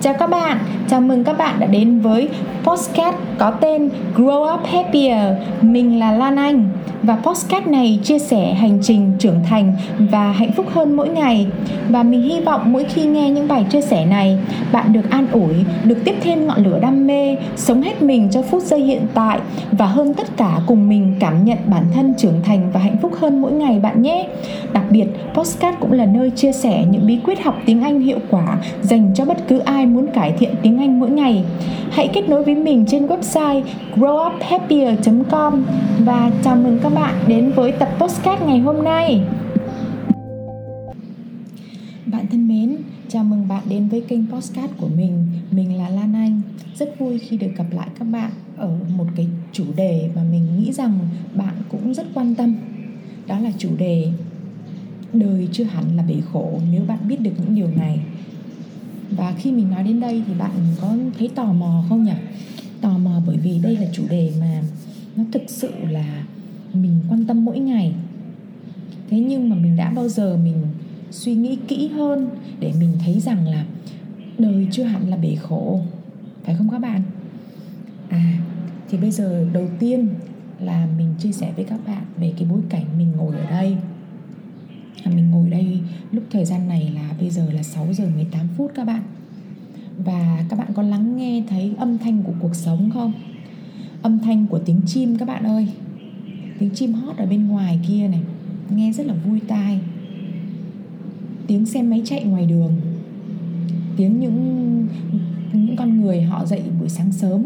Chào các bạn, chào mừng các bạn đã đến với podcast có tên Grow Up Happier. Mình là Lan Anh và podcast này chia sẻ hành trình trưởng thành và hạnh phúc hơn mỗi ngày. Và mình hy vọng mỗi khi nghe những bài chia sẻ này, bạn được an ủi, được tiếp thêm ngọn lửa đam mê, sống hết mình cho phút giây hiện tại và hơn tất cả cùng mình cảm nhận bản thân trưởng thành và hạnh phúc hơn mỗi ngày bạn nhé. Đặc biệt, podcast cũng là nơi chia sẻ những bí quyết học tiếng Anh hiệu quả dành cho bất cứ ai muốn cải thiện tiếng Anh mỗi ngày. Hãy kết nối với mình trên website growuphappier.com và chào mừng các bạn đến với tập postcard ngày hôm nay. Bạn thân mến, chào mừng bạn đến với kênh postcard của mình. Mình là Lan Anh. Rất vui khi được gặp lại các bạn ở một cái chủ đề mà mình nghĩ rằng bạn cũng rất quan tâm. Đó là chủ đề đời chưa hẳn là bể khổ nếu bạn biết được những điều này và khi mình nói đến đây thì bạn có thấy tò mò không nhỉ? Tò mò bởi vì đây là chủ đề mà nó thực sự là mình quan tâm mỗi ngày. Thế nhưng mà mình đã bao giờ mình suy nghĩ kỹ hơn để mình thấy rằng là đời chưa hẳn là bể khổ, phải không các bạn? À thì bây giờ đầu tiên là mình chia sẻ với các bạn về cái bối cảnh mình ngồi ở đây mình ngồi đây lúc thời gian này là bây giờ là 6 giờ 18 phút các bạn. Và các bạn có lắng nghe thấy âm thanh của cuộc sống không? Âm thanh của tiếng chim các bạn ơi. Tiếng chim hót ở bên ngoài kia này, Nghe rất là vui tai. Tiếng xe máy chạy ngoài đường. Tiếng những những con người họ dậy buổi sáng sớm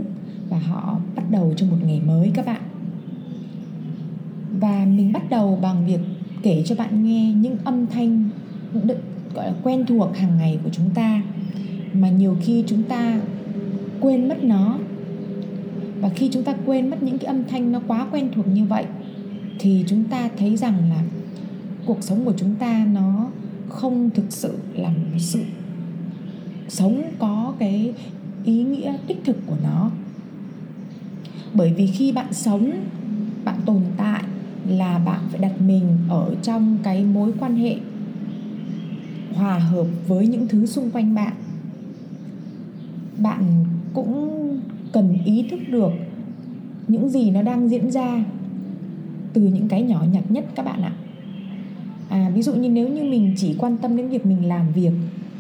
Và họ bắt đầu cho một ngày mới các bạn. Và mình bắt đầu bằng việc kể cho bạn nghe những âm thanh gọi là, quen thuộc hàng ngày của chúng ta, mà nhiều khi chúng ta quên mất nó. Và khi chúng ta quên mất những cái âm thanh nó quá quen thuộc như vậy, thì chúng ta thấy rằng là cuộc sống của chúng ta nó không thực sự là một sự sống có cái ý nghĩa đích thực của nó. Bởi vì khi bạn sống, bạn tồn tại là bạn phải đặt mình ở trong cái mối quan hệ hòa hợp với những thứ xung quanh bạn. Bạn cũng cần ý thức được những gì nó đang diễn ra từ những cái nhỏ nhặt nhất các bạn ạ. À ví dụ như nếu như mình chỉ quan tâm đến việc mình làm việc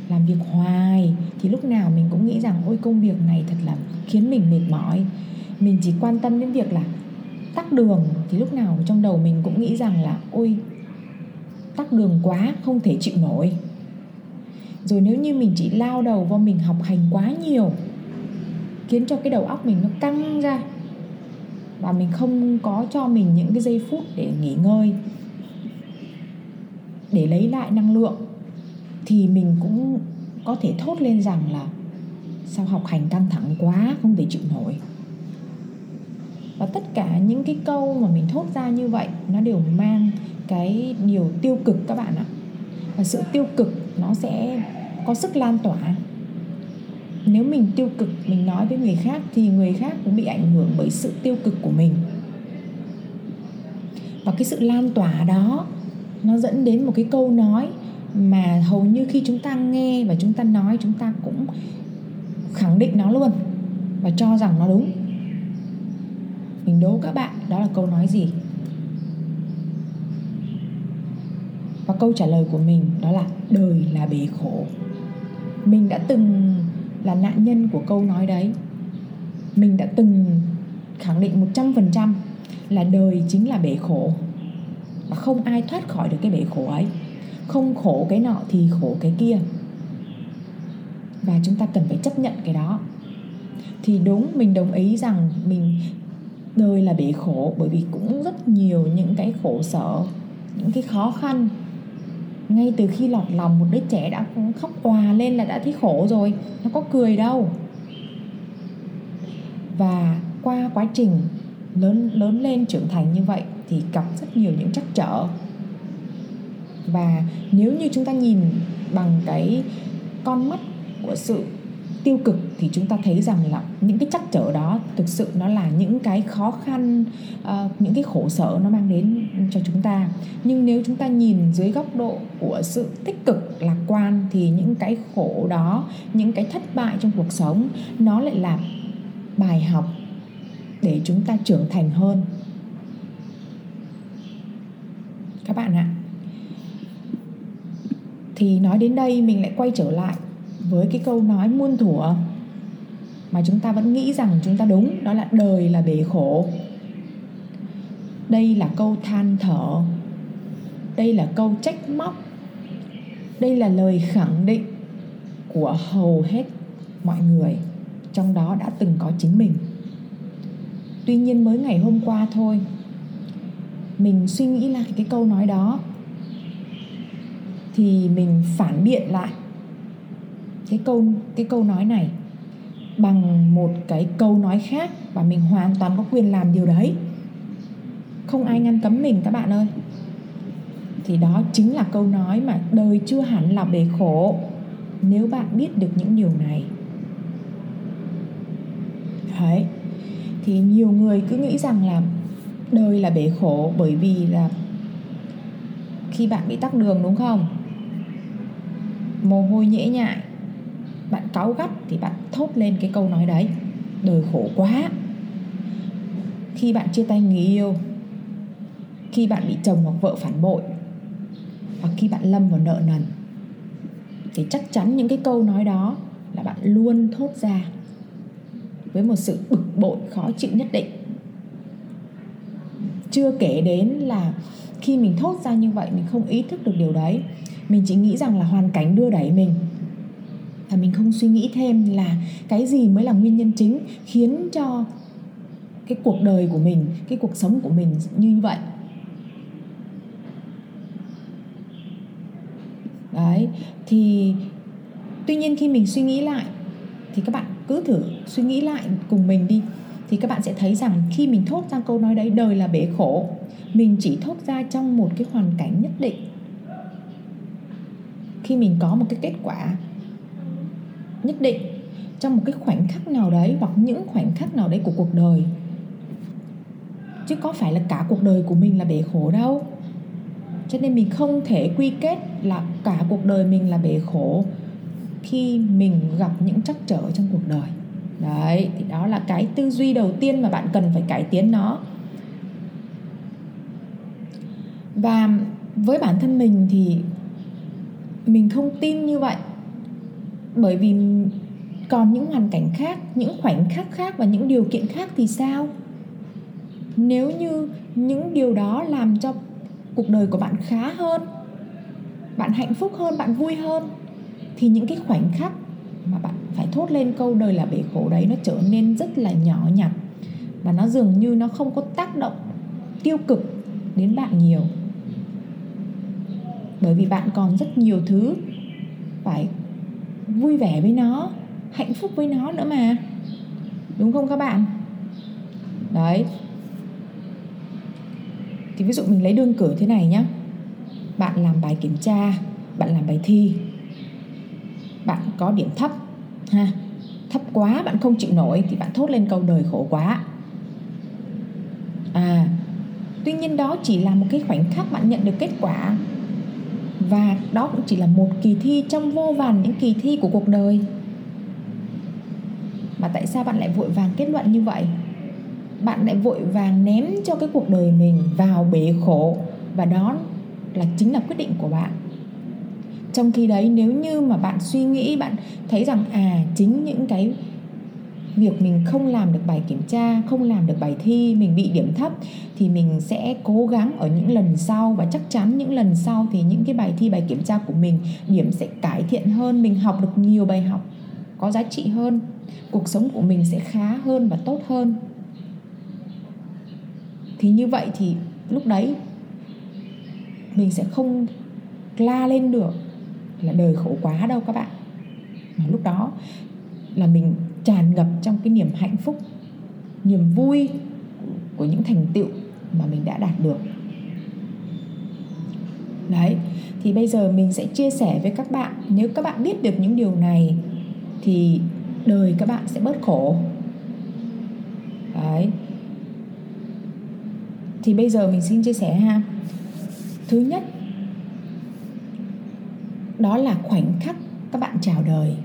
làm việc hoài, thì lúc nào mình cũng nghĩ rằng, ôi, công việc này thật là khiến mình mệt mỏi. Mình chỉ quan tâm đến việc là tắc đường thì lúc nào trong đầu mình cũng nghĩ rằng là, ôi, tắc đường quá, không thể chịu nổi. Rồi nếu như mình chỉ lao đầu vào mình học hành quá nhiều, khiến cho cái đầu óc mình nó căng ra, và mình không có cho mình những cái giây phút để nghỉ ngơi, để lấy lại năng lượng, thì mình cũng có thể thốt lên rằng là, sao học hành căng thẳng quá, không thể chịu nổi và tất cả những cái câu mà mình thốt ra như vậy, nó đều mang cái điều tiêu cực các bạn ạ. Và sự tiêu cực nó sẽ có sức lan tỏa. Nếu mình tiêu cực, mình nói với người khác thì người khác cũng bị ảnh hưởng bởi sự tiêu cực của mình. Và cái sự lan tỏa đó, nó dẫn đến một cái câu nói mà hầu như khi chúng ta nghe và chúng ta nói, chúng ta cũng khẳng định nó luôn và cho rằng nó đúng mình đố các bạn, đó là câu nói gì? Và câu trả lời của mình đó là đời là bể khổ. Mình đã từng là nạn nhân của câu nói đấy. Mình đã từng khẳng định 100% là đời chính là bể khổ. Và không ai thoát khỏi được cái bể khổ ấy. Không khổ cái nọ thì khổ cái kia. Và chúng ta cần phải chấp nhận cái đó. Thì đúng, mình đồng ý rằng mình đời là bể khổ, bởi vì cũng rất nhiều những cái khổ sở, những cái khó khăn. Ngay từ khi lọt lòng, một đứa trẻ đã khóc òa lên là đã thấy khổ rồi, nó có cười đâu. Và qua quá trình lớn lớn lên, trưởng thành như vậy thì gặp rất nhiều những trắc trở. Và nếu như chúng ta nhìn bằng cái con mắt của sự tiêu cực thì chúng ta thấy rằng là những cái trắc trở đó thực sự nó là những cái khó khăn uh, những cái khổ sở nó mang đến cho chúng ta. Nhưng nếu chúng ta nhìn dưới góc độ của sự tích cực lạc quan thì những cái khổ đó những cái thất bại trong cuộc sống nó lại là bài học để chúng ta trưởng thành hơn. Các bạn ạ thì nói đến đây mình lại quay trở lại với cái câu nói muôn thuở mà chúng ta vẫn nghĩ rằng chúng ta đúng, đó là đời là bể khổ. Đây là câu than thở, đây là câu trách móc, đây là lời khẳng định của hầu hết mọi người, trong đó đã từng có chính mình. Tuy nhiên mới ngày hôm qua thôi, mình suy nghĩ lại cái câu nói đó, thì mình phản biện lại cái câu cái câu nói này bằng một cái câu nói khác và mình hoàn toàn có quyền làm điều đấy. Không ai ngăn cấm mình, các bạn ơi. Thì đó chính là câu nói mà đời chưa hẳn là bể khổ, nếu bạn biết được những điều này. Đấy. Thì nhiều người cứ nghĩ rằng là đời là bể khổ bởi vì là khi bạn bị tắc đường, đúng không? Mồ hôi nhễ nhại bạn cáu gắt thì bạn thốt lên cái câu nói đấy. Đời khổ quá. Khi bạn chia tay người yêu, khi bạn bị chồng hoặc vợ phản bội, hoặc khi bạn lâm vào nợ nần, thì chắc chắn những cái câu nói đó là bạn luôn thốt ra với một sự bực bội khó chịu nhất định. Chưa kể đến là khi mình thốt ra như vậy, mình không ý thức được điều đấy. Mình chỉ nghĩ rằng là hoàn cảnh đưa đẩy mình và mình không suy nghĩ thêm là cái gì mới là nguyên nhân chính khiến cho cái cuộc đời của mình, cái cuộc sống của mình như vậy. Đấy, thì tuy nhiên khi mình suy nghĩ lại, thì các bạn cứ thử suy nghĩ lại cùng mình đi. Thì các bạn sẽ thấy rằng khi mình thốt ra câu nói đấy, đời là bể khổ, mình chỉ thốt ra trong một cái hoàn cảnh nhất định. Khi mình có một cái kết quả nhất định, trong một cái khoảnh khắc nào đấy hoặc những khoảnh khắc nào đấy của cuộc đời. Chứ có phải là cả cuộc đời của mình là bể khổ đâu. Cho nên mình không thể quy kết là cả cuộc đời mình là bể khổ khi mình gặp những trắc trở trong cuộc đời. Đấy, thì đó là cái tư duy đầu tiên mà bạn cần phải cải tiến nó. Và với bản thân mình thì mình không tin như vậy bởi vì còn những hoàn cảnh khác, những khoảnh khắc khác và những điều kiện khác thì sao? Nếu như những điều đó làm cho cuộc đời của bạn khá hơn, bạn hạnh phúc hơn, bạn vui hơn, thì những cái khoảnh khắc mà bạn phải thốt lên câu đời là bể khổ đấy nó trở nên rất là nhỏ nhặt và nó dường như nó không có tác động tiêu cực đến bạn nhiều. Bởi vì bạn còn rất nhiều thứ phải vui vẻ với nó, hạnh phúc với nó nữa mà. Đúng không các bạn? Đấy. Thì ví dụ mình lấy đơn cử thế này nhé bạn làm bài kiểm tra, bạn làm bài thi. Bạn có điểm thấp, ha. Thấp quá, bạn không chịu nổi thì bạn thốt lên câu đời khổ quá à tuy nhiên đó chỉ là một cái khoảnh khắc bạn nhận được kết quả và đó cũng chỉ là một kỳ thi trong vô vàn những kỳ thi của cuộc đời. Mà tại sao bạn lại vội vàng kết luận như vậy? Bạn lại vội vàng ném cho cái cuộc đời mình vào bể khổ và đó là chính là quyết định của bạn. Trong khi đấy, nếu như mà bạn suy nghĩ, bạn thấy rằng à chính những cái việc mình không làm được bài kiểm tra, không làm được bài thi, mình bị điểm thấp thì mình sẽ cố gắng ở những lần sau và chắc chắn những lần sau thì những cái bài thi, bài kiểm tra của mình, điểm sẽ cải thiện hơn, mình học được nhiều bài học, có giá trị hơn, cuộc sống của mình sẽ khá hơn và tốt hơn. Thì như vậy thì lúc đấy, mình sẽ không la lên được là đời khổ quá đâu các bạn. Mà lúc đó là mình tràn ngập trong cái niềm hạnh phúc, niềm vui của những thành tựu mà mình đã đạt được. Đấy, thì bây giờ mình sẽ chia sẻ với các bạn. Nếu các bạn biết được những điều này, thì đời các bạn sẽ bớt khổ. Đấy. Thì bây giờ mình xin chia sẻ ha. Thứ nhất, đó là khoảnh khắc các bạn chào đời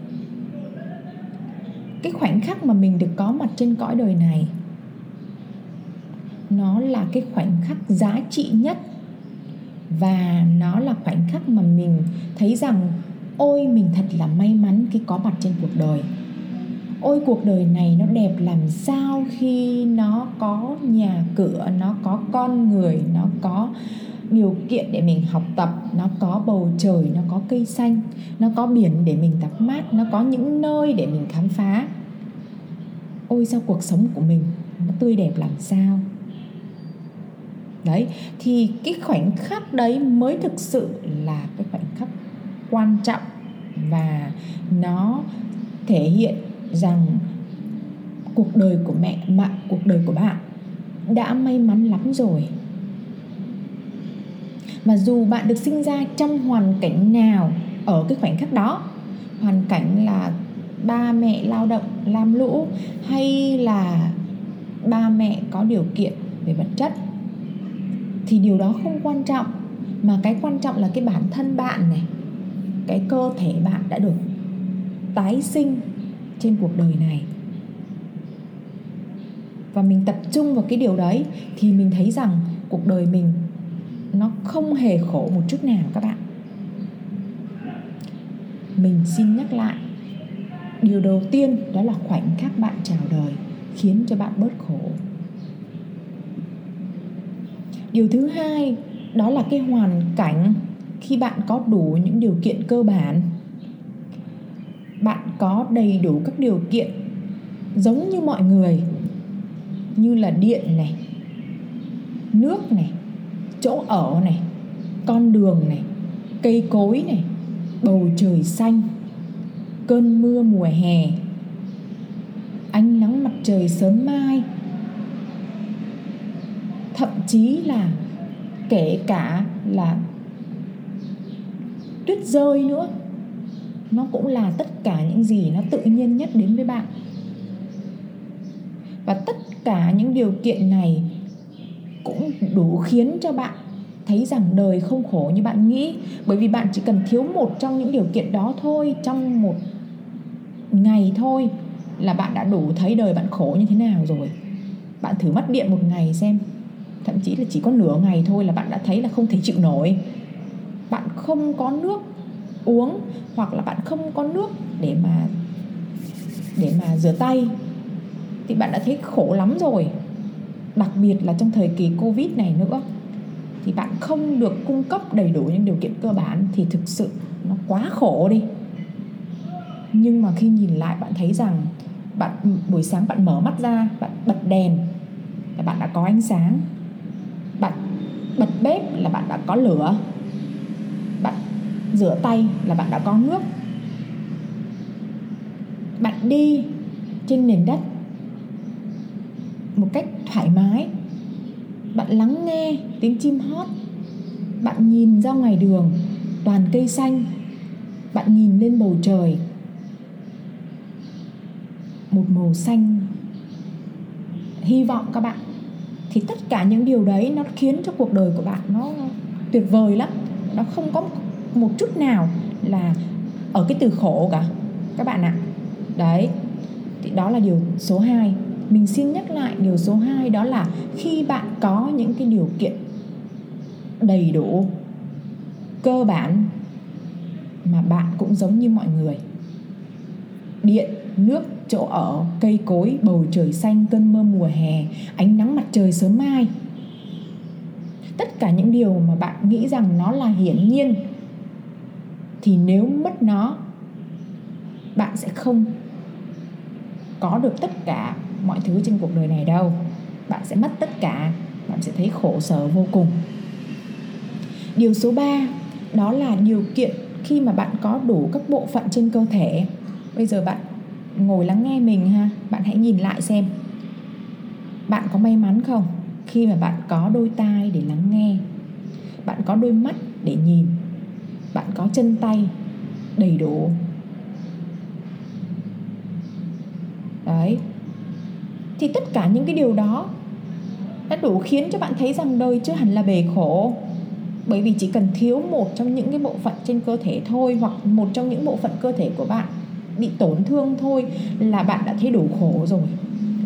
cái khoảnh khắc mà mình được có mặt trên cõi đời này. Nó là cái khoảnh khắc giá trị nhất. Và nó là khoảnh khắc mà mình thấy rằng, ôi, mình thật là may mắn khi có mặt trên cuộc đời. Ôi, cuộc đời này nó đẹp làm sao khi nó có nhà cửa, nó có con người, nó có điều kiện để mình học tập, nó có bầu trời, nó có cây xanh, nó có biển để mình tắm mát, nó có những nơi để mình khám phá ôi, sao cuộc sống của mình nó tươi đẹp làm sao? Đấy, thì cái khoảnh khắc đấy mới thực sự là cái khoảnh khắc quan trọng và nó thể hiện rằng cuộc đời của mẹ bạn cuộc đời của bạn đã may mắn lắm rồi. Và dù bạn được sinh ra trong hoàn cảnh nào ở cái khoảnh khắc đó, hoàn cảnh là ba mẹ lao động lam lũ hay là ba mẹ có điều kiện về vật chất? Thì điều đó không quan trọng, mà cái quan trọng là cái bản thân bạn này, cái cơ thể bạn đã được tái sinh trên cuộc đời này. Và mình tập trung vào cái điều đấy thì mình thấy rằng cuộc đời mình nó không hề khổ một chút nào các bạn. Mình xin nhắc lại điều đầu tiên đó là khoảnh khắc bạn chào đời khiến cho bạn bớt khổ. Điều thứ hai đó là cái hoàn cảnh khi bạn có đủ những điều kiện cơ bản. Bạn có đầy đủ các điều kiện giống như mọi người, như là điện này, nước này, chỗ ở này, con đường này, cây cối này, bầu trời xanh cơn mưa mùa hè. Ánh nắng mặt trời sớm mai. Thậm chí là, kể cả là tuyết rơi nữa, nó cũng là tất cả những gì nó tự nhiên nhất đến với bạn. Và tất cả những điều kiện này cũng đủ khiến cho bạn thấy rằng đời không khổ như bạn nghĩ. Bởi vì bạn chỉ cần thiếu một trong những điều kiện đó thôi, trong một ngày thôi là bạn đã đủ thấy đời bạn khổ như thế nào rồi. Bạn thử mất điện một ngày xem. Thậm chí là chỉ có nửa ngày thôi là bạn đã thấy là không thể chịu nổi. Bạn không có nước uống hoặc là bạn không có nước để mà để mà rửa tay thì bạn đã thấy khổ lắm rồi. Đặc biệt là trong thời kỳ covid này nữa thì bạn không được cung cấp đầy đủ những điều kiện cơ bản thì thực sự nó quá khổ đi nhưng mà khi nhìn lại bạn thấy rằng bạn ừ, buổi sáng bạn mở mắt ra, bạn bật đèn là bạn đã có ánh sáng. Bạn bật bếp là bạn đã có lửa. Bạn rửa tay là bạn đã có nước. Bạn đi trên nền đất một cách thoải mái. Bạn lắng nghe tiếng chim hót. Bạn nhìn ra ngoài đường, toàn cây xanh. Bạn nhìn lên bầu trời một màu xanh. Hy vọng các bạn. Thì tất cả những điều đấy nó khiến cho cuộc đời của bạn nó tuyệt vời lắm. Nó không có một chút nào là ở cái từ khổ cả, các bạn ạ. À. đấy, thì đó là điều số 2 mình xin nhắc lại điều số 2 đó là khi bạn có những cái điều kiện đầy đủ, cơ bản, mà bạn cũng giống như mọi người. Điện, nước chỗ ở, cây cối, bầu trời xanh, cơn mơ mùa hè, ánh nắng mặt trời sớm mai. Tất cả những điều mà bạn nghĩ rằng nó là hiển nhiên, thì nếu mất nó, bạn sẽ không có được tất cả mọi thứ trên cuộc đời này đâu. Bạn sẽ mất tất cả, bạn sẽ thấy khổ sở vô cùng. Điều số 3 đó là điều kiện khi mà bạn có đủ các bộ phận trên cơ thể. Bây giờ bạn ngồi lắng nghe mình ha. Bạn hãy nhìn lại xem. Bạn có may mắn không? Khi mà bạn có đôi tai để lắng nghe, bạn có đôi mắt để nhìn, bạn có chân tay đầy đủ. Đấy. Thì tất cả những cái điều đó đã đủ khiến cho bạn thấy rằng đời chưa hẳn là bề khổ. Bởi vì chỉ cần thiếu một trong những cái bộ phận trên cơ thể thôi, hoặc một trong những bộ phận cơ thể của bạn bị tổn thương thôi là bạn đã thấy đủ khổ rồi.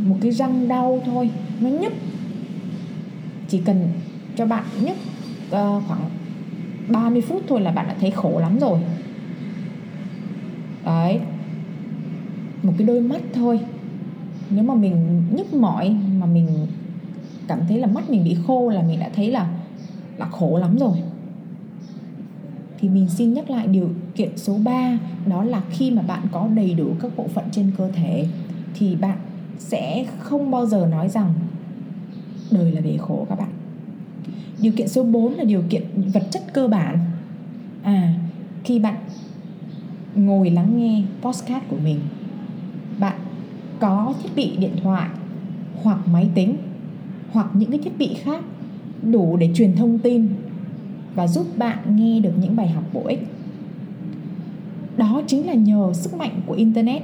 Một cái răng đau thôi nó nhức. Chỉ cần cho bạn nhức uh, khoảng 30 phút thôi là bạn đã thấy khổ lắm rồi. Đấy. Một cái đôi mắt thôi. Nếu mà mình nhức mỏi mà mình cảm thấy là mắt mình bị khô là mình đã thấy là là khổ lắm rồi thì mình xin nhắc lại điều kiện số 3 đó là khi mà bạn có đầy đủ các bộ phận trên cơ thể thì bạn sẽ không bao giờ nói rằng đời là bể khổ các bạn. Điều kiện số 4 là điều kiện vật chất cơ bản. À, khi bạn ngồi lắng nghe podcast của mình, bạn có thiết bị điện thoại hoặc máy tính hoặc những cái thiết bị khác đủ để truyền thông tin và giúp bạn nghe được những bài học bổ ích. Đó chính là nhờ sức mạnh của internet.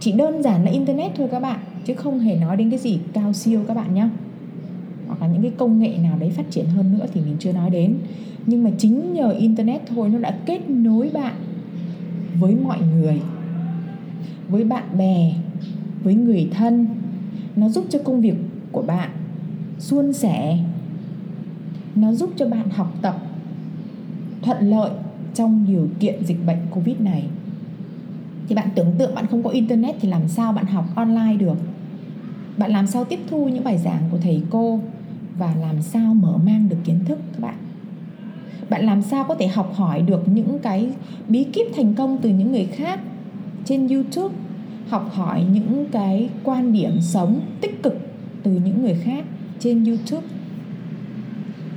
Chỉ đơn giản là internet thôi các bạn, chứ không hề nói đến cái gì cao siêu các bạn nhé hoặc là những cái công nghệ nào đấy phát triển hơn nữa thì mình chưa nói đến. Nhưng mà chính nhờ internet thôi nó đã kết nối bạn với mọi người, với bạn bè, với người thân. Nó giúp cho công việc của bạn suôn sẻ nó giúp cho bạn học tập thuận lợi trong điều kiện dịch bệnh covid này. Thì bạn tưởng tượng bạn không có internet thì làm sao bạn học online được? Bạn làm sao tiếp thu những bài giảng của thầy cô và làm sao mở mang được kiến thức các bạn? Bạn làm sao có thể học hỏi được những cái bí kíp thành công từ những người khác trên youtube? Học hỏi những cái quan điểm sống tích cực từ những người khác trên youtube?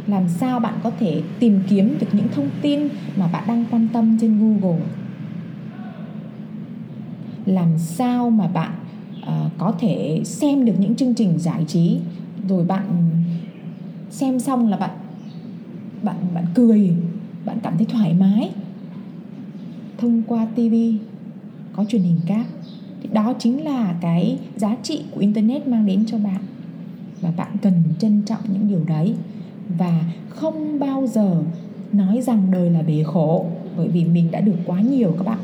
Làm sao bạn có thể tìm kiếm được những thông tin mà bạn đang quan tâm trên google? Làm sao mà bạn uh, có thể xem được những chương trình giải trí? Rồi bạn xem xong là bạn bạn bạn cười bạn cảm thấy thoải mái. Thông qua TV có truyền hình cáp thì đó chính là cái giá trị của internet mang đến cho bạn. Và bạn cần trân trọng những điều đấy và không bao giờ nói rằng đời là bể khổ, bởi vì mình đã được quá nhiều các bạn.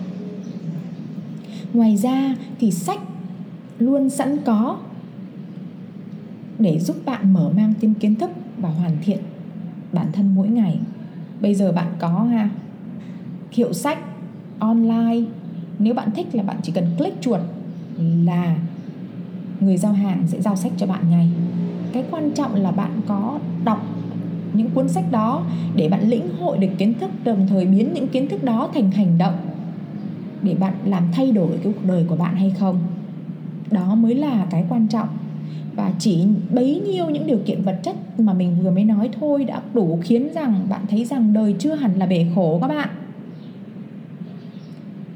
Ngoài ra thì sách luôn sẵn có để giúp bạn mở mang thêm kiến thức và hoàn thiện bản thân mỗi ngày. Bây giờ bạn có ha, hiệu sách online. Nếu bạn thích là bạn chỉ cần click chuột là người giao hàng sẽ giao sách cho bạn ngay. Cái quan trọng là bạn có đọc những cuốn sách đó để bạn lĩnh hội được kiến thức, đồng thời biến những kiến thức đó thành hành động để bạn làm thay đổi cái cuộc đời của bạn hay không. Đó mới là cái quan trọng. Và chỉ bấy nhiêu những điều kiện vật chất mà mình vừa mới nói thôi đã đủ khiến rằng bạn thấy rằng đời chưa hẳn là bể khổ các bạn.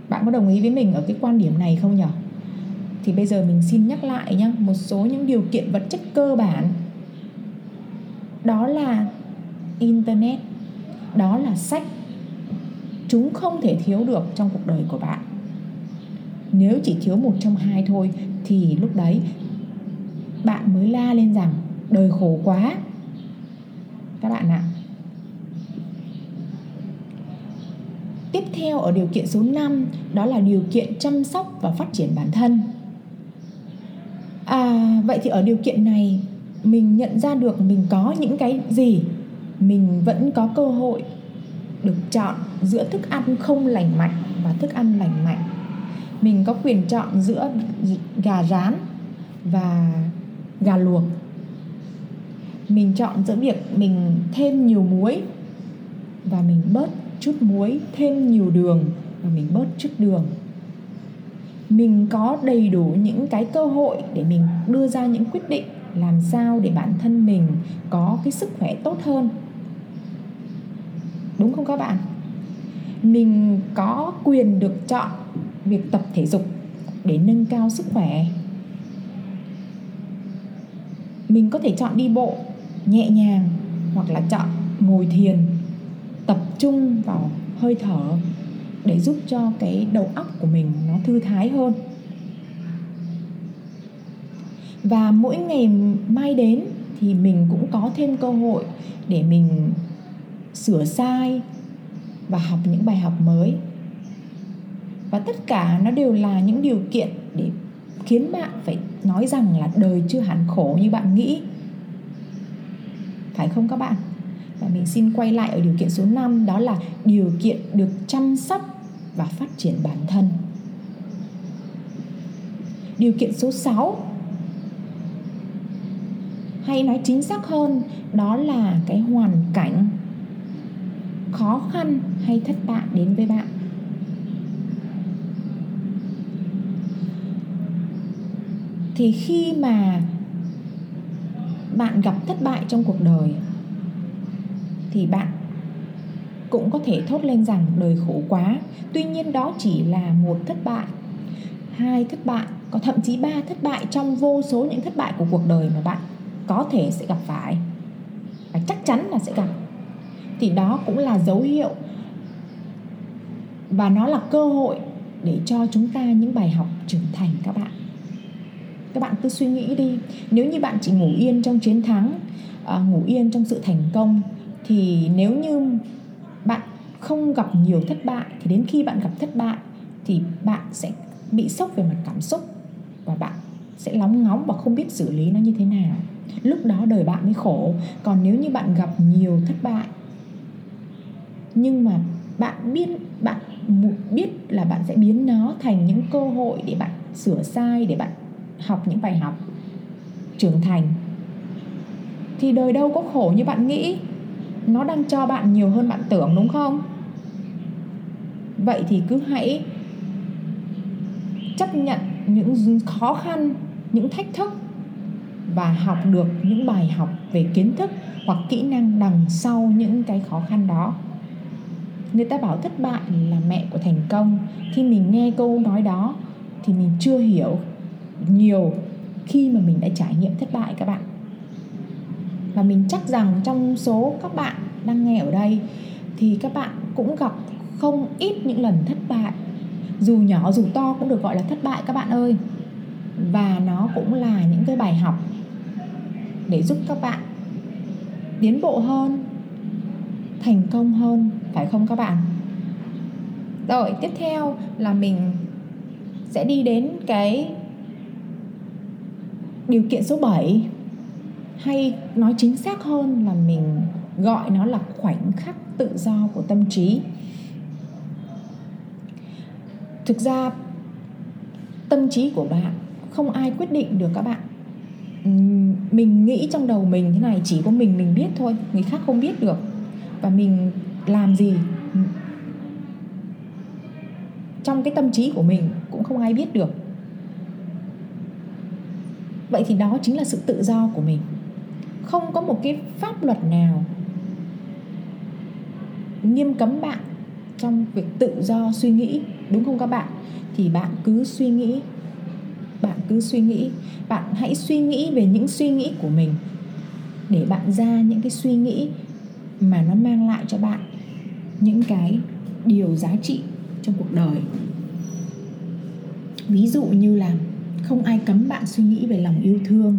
Bạn có đồng ý với mình ở cái quan điểm này không nhỉ? Thì bây giờ mình xin nhắc lại nhé một số những điều kiện vật chất cơ bản. Đó là internet. Đó là sách chúng không thể thiếu được trong cuộc đời của bạn. Nếu chỉ thiếu một trong hai thôi, thì lúc đấy bạn mới la lên rằng, đời khổ quá. Các bạn ạ. Tiếp theo ở điều kiện số 5 đó là điều kiện chăm sóc và phát triển bản thân. À vậy thì ở điều kiện này, mình nhận ra được mình có những cái gì? Mình vẫn có cơ hội được chọn giữa thức ăn không lành mạnh và thức ăn lành mạnh. Mình có quyền chọn giữa gà rán và gà luộc. Mình chọn giữa việc mình thêm nhiều muối và mình bớt chút muối, thêm nhiều đường và mình bớt chút đường. Mình có đầy đủ những cái cơ hội để mình đưa ra những quyết định làm sao để bản thân mình có cái sức khỏe tốt hơn đúng không các bạn? Mình có quyền được chọn việc tập thể dục để nâng cao sức khỏe. Mình có thể chọn đi bộ nhẹ nhàng hoặc là chọn ngồi thiền, tập trung vào hơi thở để giúp cho cái đầu óc của mình nó thư thái hơn. Và mỗi ngày mai đến thì mình cũng có thêm cơ hội để mình sửa sai và học những bài học mới. Và tất cả nó đều là những điều kiện để khiến bạn phải nói rằng là đời chưa hẳn khổ như bạn nghĩ. Phải không các bạn? Và mình xin quay lại ở điều kiện số 5 đó là điều kiện được chăm sóc và phát triển bản thân. Điều kiện số 6 hay nói chính xác hơn, đó là cái hoàn cảnh khó khăn hay thất bại đến với bạn? Thì khi mà bạn gặp thất bại trong cuộc đời, thì bạn cũng có thể thốt lên rằng đời khổ quá. Tuy nhiên đó chỉ là một thất bại, hai thất bại, có thậm chí ba thất bại trong vô số những thất bại của cuộc đời mà bạn có thể sẽ gặp phải. Và chắc chắn là sẽ gặp thì đó cũng là dấu hiệu. Và nó là cơ hội để cho chúng ta những bài học trưởng thành các bạn. Các bạn cứ suy nghĩ đi. Nếu như bạn chỉ ngủ yên trong chiến thắng à, ngủ yên trong sự thành công thì nếu như bạn không gặp nhiều thất bại thì đến khi bạn gặp thất bại thì bạn sẽ bị sốc về mặt cảm xúc và bạn sẽ lóng ngóng và không biết xử lý nó như thế nào. Lúc đó đời bạn mới khổ. Còn nếu như bạn gặp nhiều thất bại nhưng mà bạn biết bạn biết là bạn sẽ biến nó thành những cơ hội để bạn sửa sai, để bạn học những bài học, trưởng thành. Thì đời đâu có khổ như bạn nghĩ. Nó đang cho bạn nhiều hơn bạn tưởng, đúng không? Vậy thì cứ hãy chấp nhận những khó khăn, những thách thức và học được những bài học về kiến thức hoặc kỹ năng đằng sau những cái khó khăn đó người ta bảo thất bại là mẹ của thành công. Khi mình nghe câu nói đó thì mình chưa hiểu nhiều khi mà mình đã trải nghiệm thất bại các bạn. Và mình chắc rằng trong số các bạn đang nghe ở đây thì các bạn cũng gặp không ít những lần thất bại. Dù nhỏ dù to cũng được gọi là thất bại các bạn ơi. Và nó cũng là những cái bài học để giúp các bạn tiến bộ hơn, thành công hơn phải không các bạn? Rồi, tiếp theo là mình sẽ đi đến cái điều kiện số 7 hay nói chính xác hơn là mình gọi nó là khoảnh khắc tự do của tâm trí. Thực ra, tâm trí của bạn không ai quyết định được các bạn. Mình nghĩ trong đầu mình thế này, chỉ có mình mình biết thôi, người khác không biết được. Và mình làm gì. Trong cái tâm trí của mình cũng không ai biết được. Vậy thì đó chính là sự tự do của mình. Không có một cái pháp luật nào nghiêm cấm bạn trong việc tự do suy nghĩ, đúng không các bạn? Thì bạn cứ suy nghĩ, bạn cứ suy nghĩ. Bạn hãy suy nghĩ về những suy nghĩ của mình để bạn ra những cái suy nghĩ mà nó mang lại cho bạn những cái điều giá trị trong cuộc đời. Ví dụ như là không ai cấm bạn suy nghĩ về lòng yêu thương.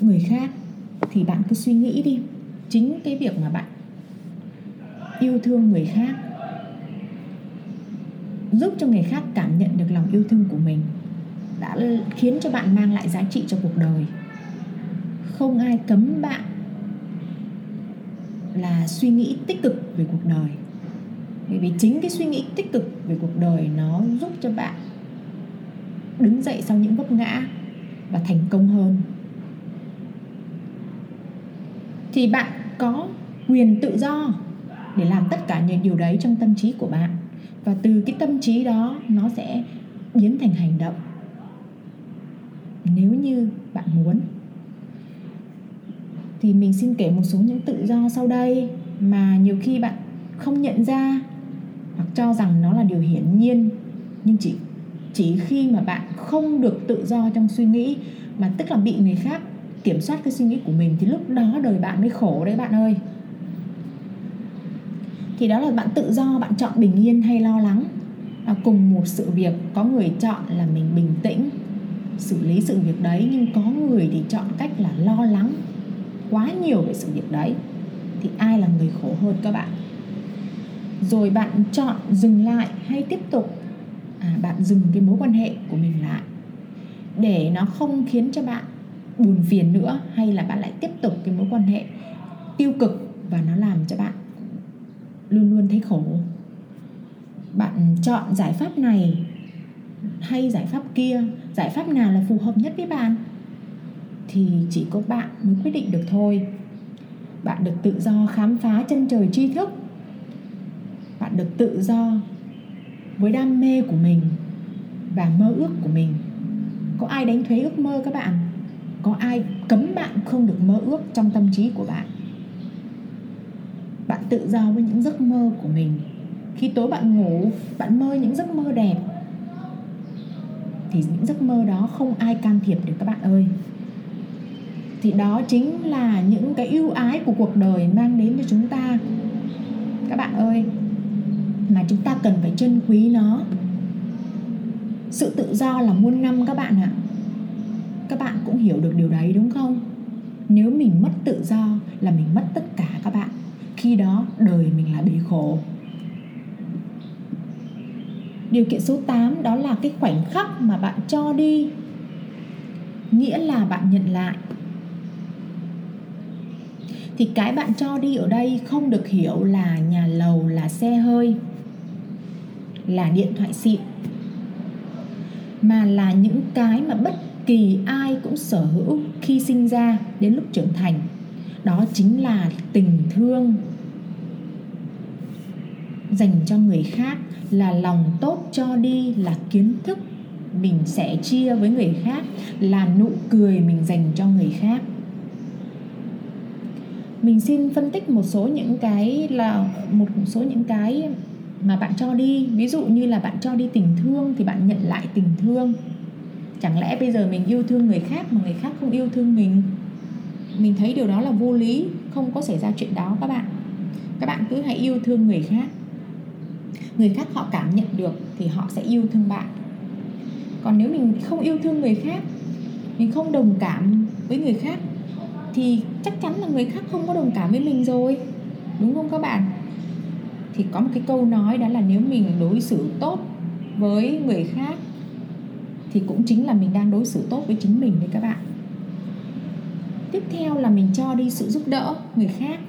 Người khác thì bạn cứ suy nghĩ đi. Chính cái việc mà bạn yêu thương người khác giúp cho người khác cảm nhận được lòng yêu thương của mình đã khiến cho bạn mang lại giá trị cho cuộc đời. Không ai cấm bạn là suy nghĩ tích cực về cuộc đời. Bởi vì chính cái suy nghĩ tích cực về cuộc đời nó giúp cho bạn đứng dậy sau những vấp ngã và thành công hơn. Thì bạn có quyền tự do để làm tất cả những điều đấy trong tâm trí của bạn. Và từ cái tâm trí đó, nó sẽ biến thành hành động. Nếu như bạn muốn thì mình xin kể một số những tự do sau đây mà nhiều khi bạn không nhận ra hoặc cho rằng nó là điều hiển nhiên. Nhưng chỉ chỉ khi mà bạn không được tự do trong suy nghĩ mà tức là bị người khác kiểm soát cái suy nghĩ của mình thì lúc đó đời bạn mới khổ đấy bạn ơi. Thì đó là bạn tự do bạn chọn bình yên hay lo lắng. À, cùng một sự việc có người chọn là mình bình tĩnh xử lý sự việc đấy nhưng có người thì chọn cách là lo lắng quá nhiều về sự việc đấy thì ai là người khổ hơn các bạn? Rồi bạn chọn dừng lại hay tiếp tục? À, bạn dừng cái mối quan hệ của mình lại để nó không khiến cho bạn buồn phiền nữa hay là bạn lại tiếp tục cái mối quan hệ tiêu cực và nó làm cho bạn luôn luôn thấy khổ? Bạn chọn giải pháp này hay giải pháp kia? Giải pháp nào là phù hợp nhất với bạn? Thì chỉ có bạn mới quyết định được thôi. Bạn được tự do khám phá chân trời tri thức. Bạn được tự do với đam mê của mình và mơ ước của mình. Có ai đánh thuế ước mơ các bạn? Có ai cấm bạn không được mơ ước trong tâm trí của bạn? Bạn tự do với những giấc mơ của mình. Khi tối bạn ngủ, bạn mơ những giấc mơ đẹp. Thì những giấc mơ đó không ai can thiệp được các bạn ơi thì đó chính là những cái ưu ái của cuộc đời mang đến cho chúng ta. Các bạn ơi, mà chúng ta cần phải trân quý nó. Sự tự do là muôn năm các bạn ạ. Các bạn cũng hiểu được điều đấy, đúng không? Nếu mình mất tự do là mình mất tất cả các bạn. Khi đó đời mình là bị khổ. Điều kiện số 8 đó là cái khoảnh khắc mà bạn cho đi, nghĩa là bạn nhận lại thì cái bạn cho đi ở đây không được hiểu là nhà lầu, là xe hơi, là điện thoại xịn, mà là những cái mà bất kỳ ai cũng sở hữu khi sinh ra đến lúc trưởng thành. Đó chính là tình thương dành cho người khác, là lòng tốt cho đi, là kiến thức mình sẽ chia với người khác, là nụ cười mình dành cho người khác mình xin phân tích một số những cái là, một số những cái mà bạn cho đi. Ví dụ như là bạn cho đi tình thương thì bạn nhận lại tình thương. Chẳng lẽ bây giờ mình yêu thương người khác mà người khác không yêu thương mình? Mình thấy điều đó là vô lý, không có xảy ra chuyện đó các bạn. Các bạn cứ hãy yêu thương người khác. Người khác họ cảm nhận được thì họ sẽ yêu thương bạn. Còn nếu mình không yêu thương người khác, mình không đồng cảm với người khác thì chắc chắn là người khác không có đồng cảm với mình rồi. Đúng không các bạn? Thì có một cái câu nói đó là nếu mình đối xử tốt với người khác thì cũng chính là mình đang đối xử tốt với chính mình đấy các bạn. Tiếp theo là mình cho đi sự giúp đỡ người khác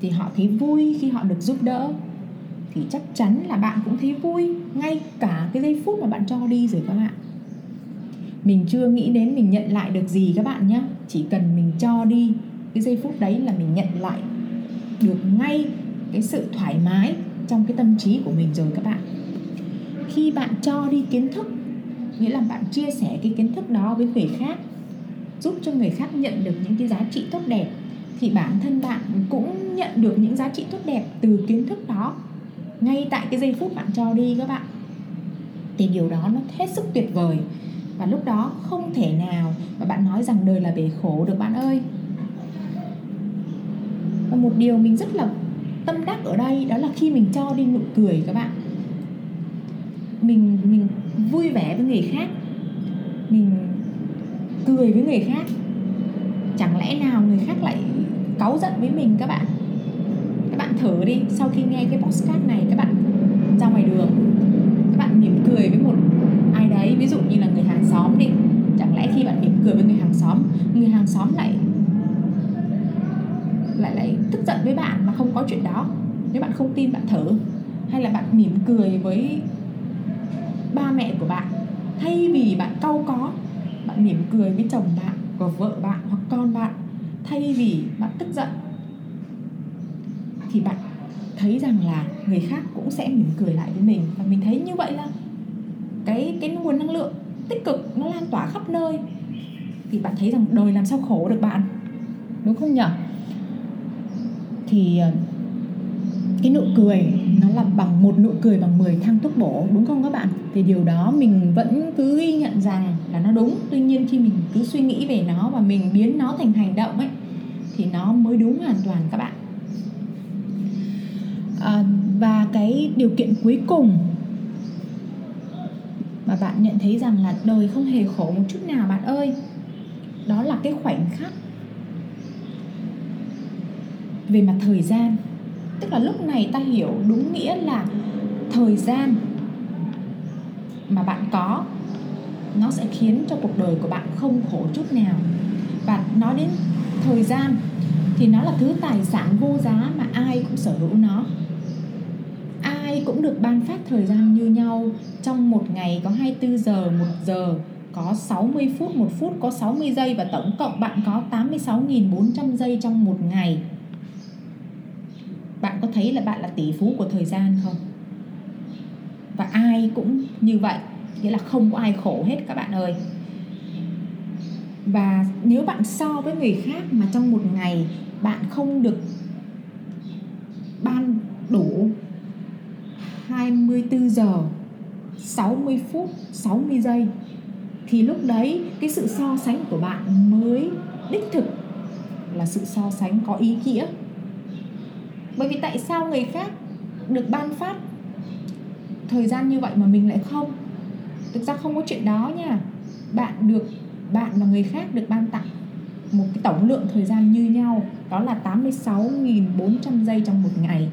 thì họ thấy vui khi họ được giúp đỡ. Thì chắc chắn là bạn cũng thấy vui ngay cả cái giây phút mà bạn cho đi rồi các bạn mình chưa nghĩ đến mình nhận lại được gì các bạn nhé chỉ cần mình cho đi, cái giây phút đấy là mình nhận lại được ngay cái sự thoải mái trong cái tâm trí của mình rồi các bạn. Khi bạn cho đi kiến thức, nghĩa là bạn chia sẻ cái kiến thức đó với người khác, giúp cho người khác nhận được những cái giá trị tốt đẹp, thì bản thân bạn cũng nhận được những giá trị tốt đẹp từ kiến thức đó ngay tại cái giây phút bạn cho đi các bạn. Thì điều đó nó hết sức tuyệt vời và lúc đó không thể nào mà bạn nói rằng đời là bể khổ được, bạn ơi. Và một điều mình rất là tâm đắc ở đây đó là khi mình cho đi nụ cười các bạn, mình mình vui vẻ với người khác, mình cười với người khác, chẳng lẽ nào người khác lại cáu giận với mình các bạn? Các bạn thử đi, sau khi nghe cái podcast này các bạn ra ngoài đường các bạn mỉm cười với một ai đấy ví dụ như là người hàng xóm đi chẳng lẽ khi bạn mỉm cười với người hàng xóm, người hàng xóm lại lại lại tức giận với bạn mà không có chuyện đó. Nếu bạn không tin bạn thử, hay là bạn mỉm cười với ba mẹ của bạn, thay vì bạn cau có, bạn mỉm cười với chồng bạn của vợ bạn hoặc con bạn, thay vì bạn tức giận, thì bạn thấy rằng là người khác cũng sẽ mỉm cười lại với mình. Và mình thấy như vậy là cái cái nguồn năng lượng tích cực nó lan tỏa khắp nơi thì bạn thấy rằng đời làm sao khổ được bạn? Đúng không nhỉ? Thì ờ, cái nụ cười nó là bằng một nụ cười bằng 10 thang thuốc bổ đúng không các bạn? Thì điều đó mình vẫn cứ ghi nhận rằng là nó đúng. Tuy nhiên khi mình cứ suy nghĩ về nó và mình biến nó thành hành động ấy thì nó mới đúng hoàn toàn các bạn. À, và cái điều kiện cuối cùng mà bạn nhận thấy rằng là đời không hề khổ một chút nào bạn ơi đó là cái khoảnh khắc về mặt thời gian. Tức là lúc này ta hiểu đúng nghĩa là thời gian mà bạn có, nó sẽ khiến cho cuộc đời của bạn không khổ chút nào. Và nói đến thời gian thì nó là thứ tài sản vô giá mà ai cũng sở hữu nó. Ai cũng được ban phát thời gian như nhau trong một ngày có 24 giờ, một giờ có 60 phút 1 phút có 60 giây và tổng cộng bạn có 86.400 giây trong một ngày. Bạn có thấy là bạn là tỷ phú của thời gian không? Và ai cũng như vậy, nghĩa là không có ai khổ hết các bạn ơi. Và nếu bạn so với người khác mà trong một ngày bạn không được ban đủ 24 giờ 60 phút 60 giây thì lúc đấy cái sự so sánh của bạn mới đích thực là sự so sánh có ý nghĩa. Bởi vì tại sao người khác được ban phát thời gian như vậy mà mình lại không? Thực ra không có chuyện đó nha. Bạn được, bạn và người khác được ban tặng một cái tổng lượng thời gian như nhau, đó là 86.400 giây trong một ngày.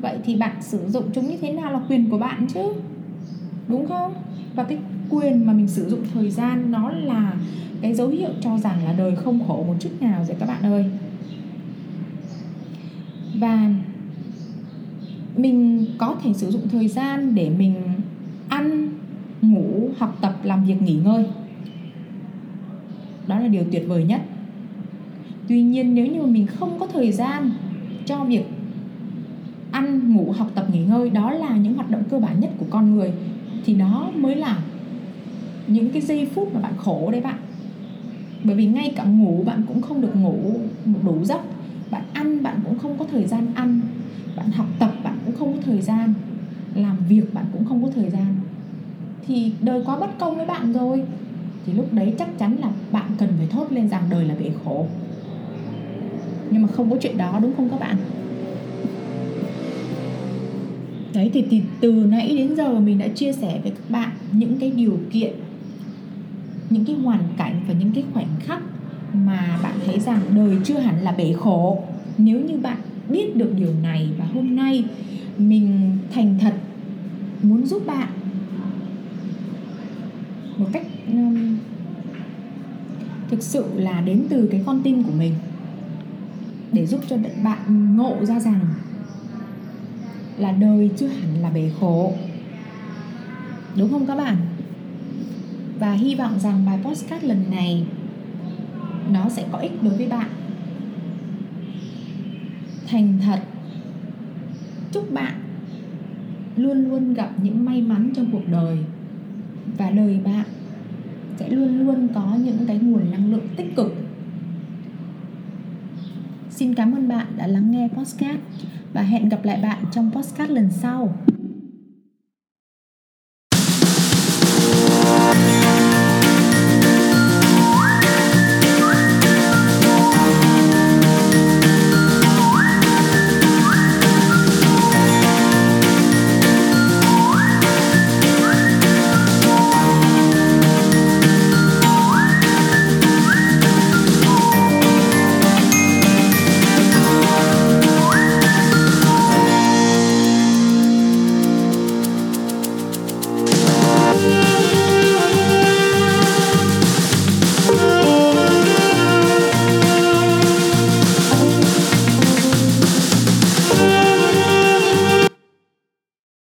Vậy thì bạn sử dụng chúng như thế nào là quyền của bạn chứ? Đúng không? Và cái quyền mà mình sử dụng thời gian, nó là cái dấu hiệu cho rằng là đời không khổ một chút nào rồi các bạn ơi. Và mình có thể sử dụng thời gian để mình ăn, ngủ học tập làm việc nghỉ ngơi. Đó là điều tuyệt vời nhất. Tuy nhiên nếu như mà mình không có thời gian cho việc ăn, ngủ học tập nghỉ ngơi, đó là những hoạt động cơ bản nhất của con người, thì đó mới là những cái giây phút mà bạn khổ đấy bạn. Bởi vì ngay cả ngủ bạn cũng không được ngủ đủ giấc. Bạn ăn bạn cũng không có thời gian ăn. Bạn học tập bạn cũng không có thời gian. Làm việc bạn cũng không có thời gian. Thì đời quá bất công với bạn rồi. Thì lúc đấy chắc chắn là bạn cần phải thốt lên rằng đời là bể khổ. Nhưng mà không có chuyện đó đúng không các bạn? Đấy thì, thì từ nãy đến giờ mình đã chia sẻ với các bạn những cái điều kiện những cái hoàn cảnh và những cái khoảnh khắc mà bạn thấy rằng đời chưa hẳn là bể khổ. Nếu như bạn biết được điều này và hôm nay mình thành thật muốn giúp bạn một cách um, thực sự là đến từ cái con tim của mình để giúp cho bạn ngộ ra rằng là đời chưa hẳn là bể khổ. Đúng không các bạn? Và hy vọng rằng bài postcard lần này nó sẽ có ích đối với bạn. Thành thật, chúc bạn luôn luôn gặp những may mắn trong cuộc đời. Và đời bạn sẽ luôn luôn có những cái nguồn năng lượng tích cực. Xin cảm ơn bạn đã lắng nghe podcast và hẹn gặp lại bạn trong podcast lần sau.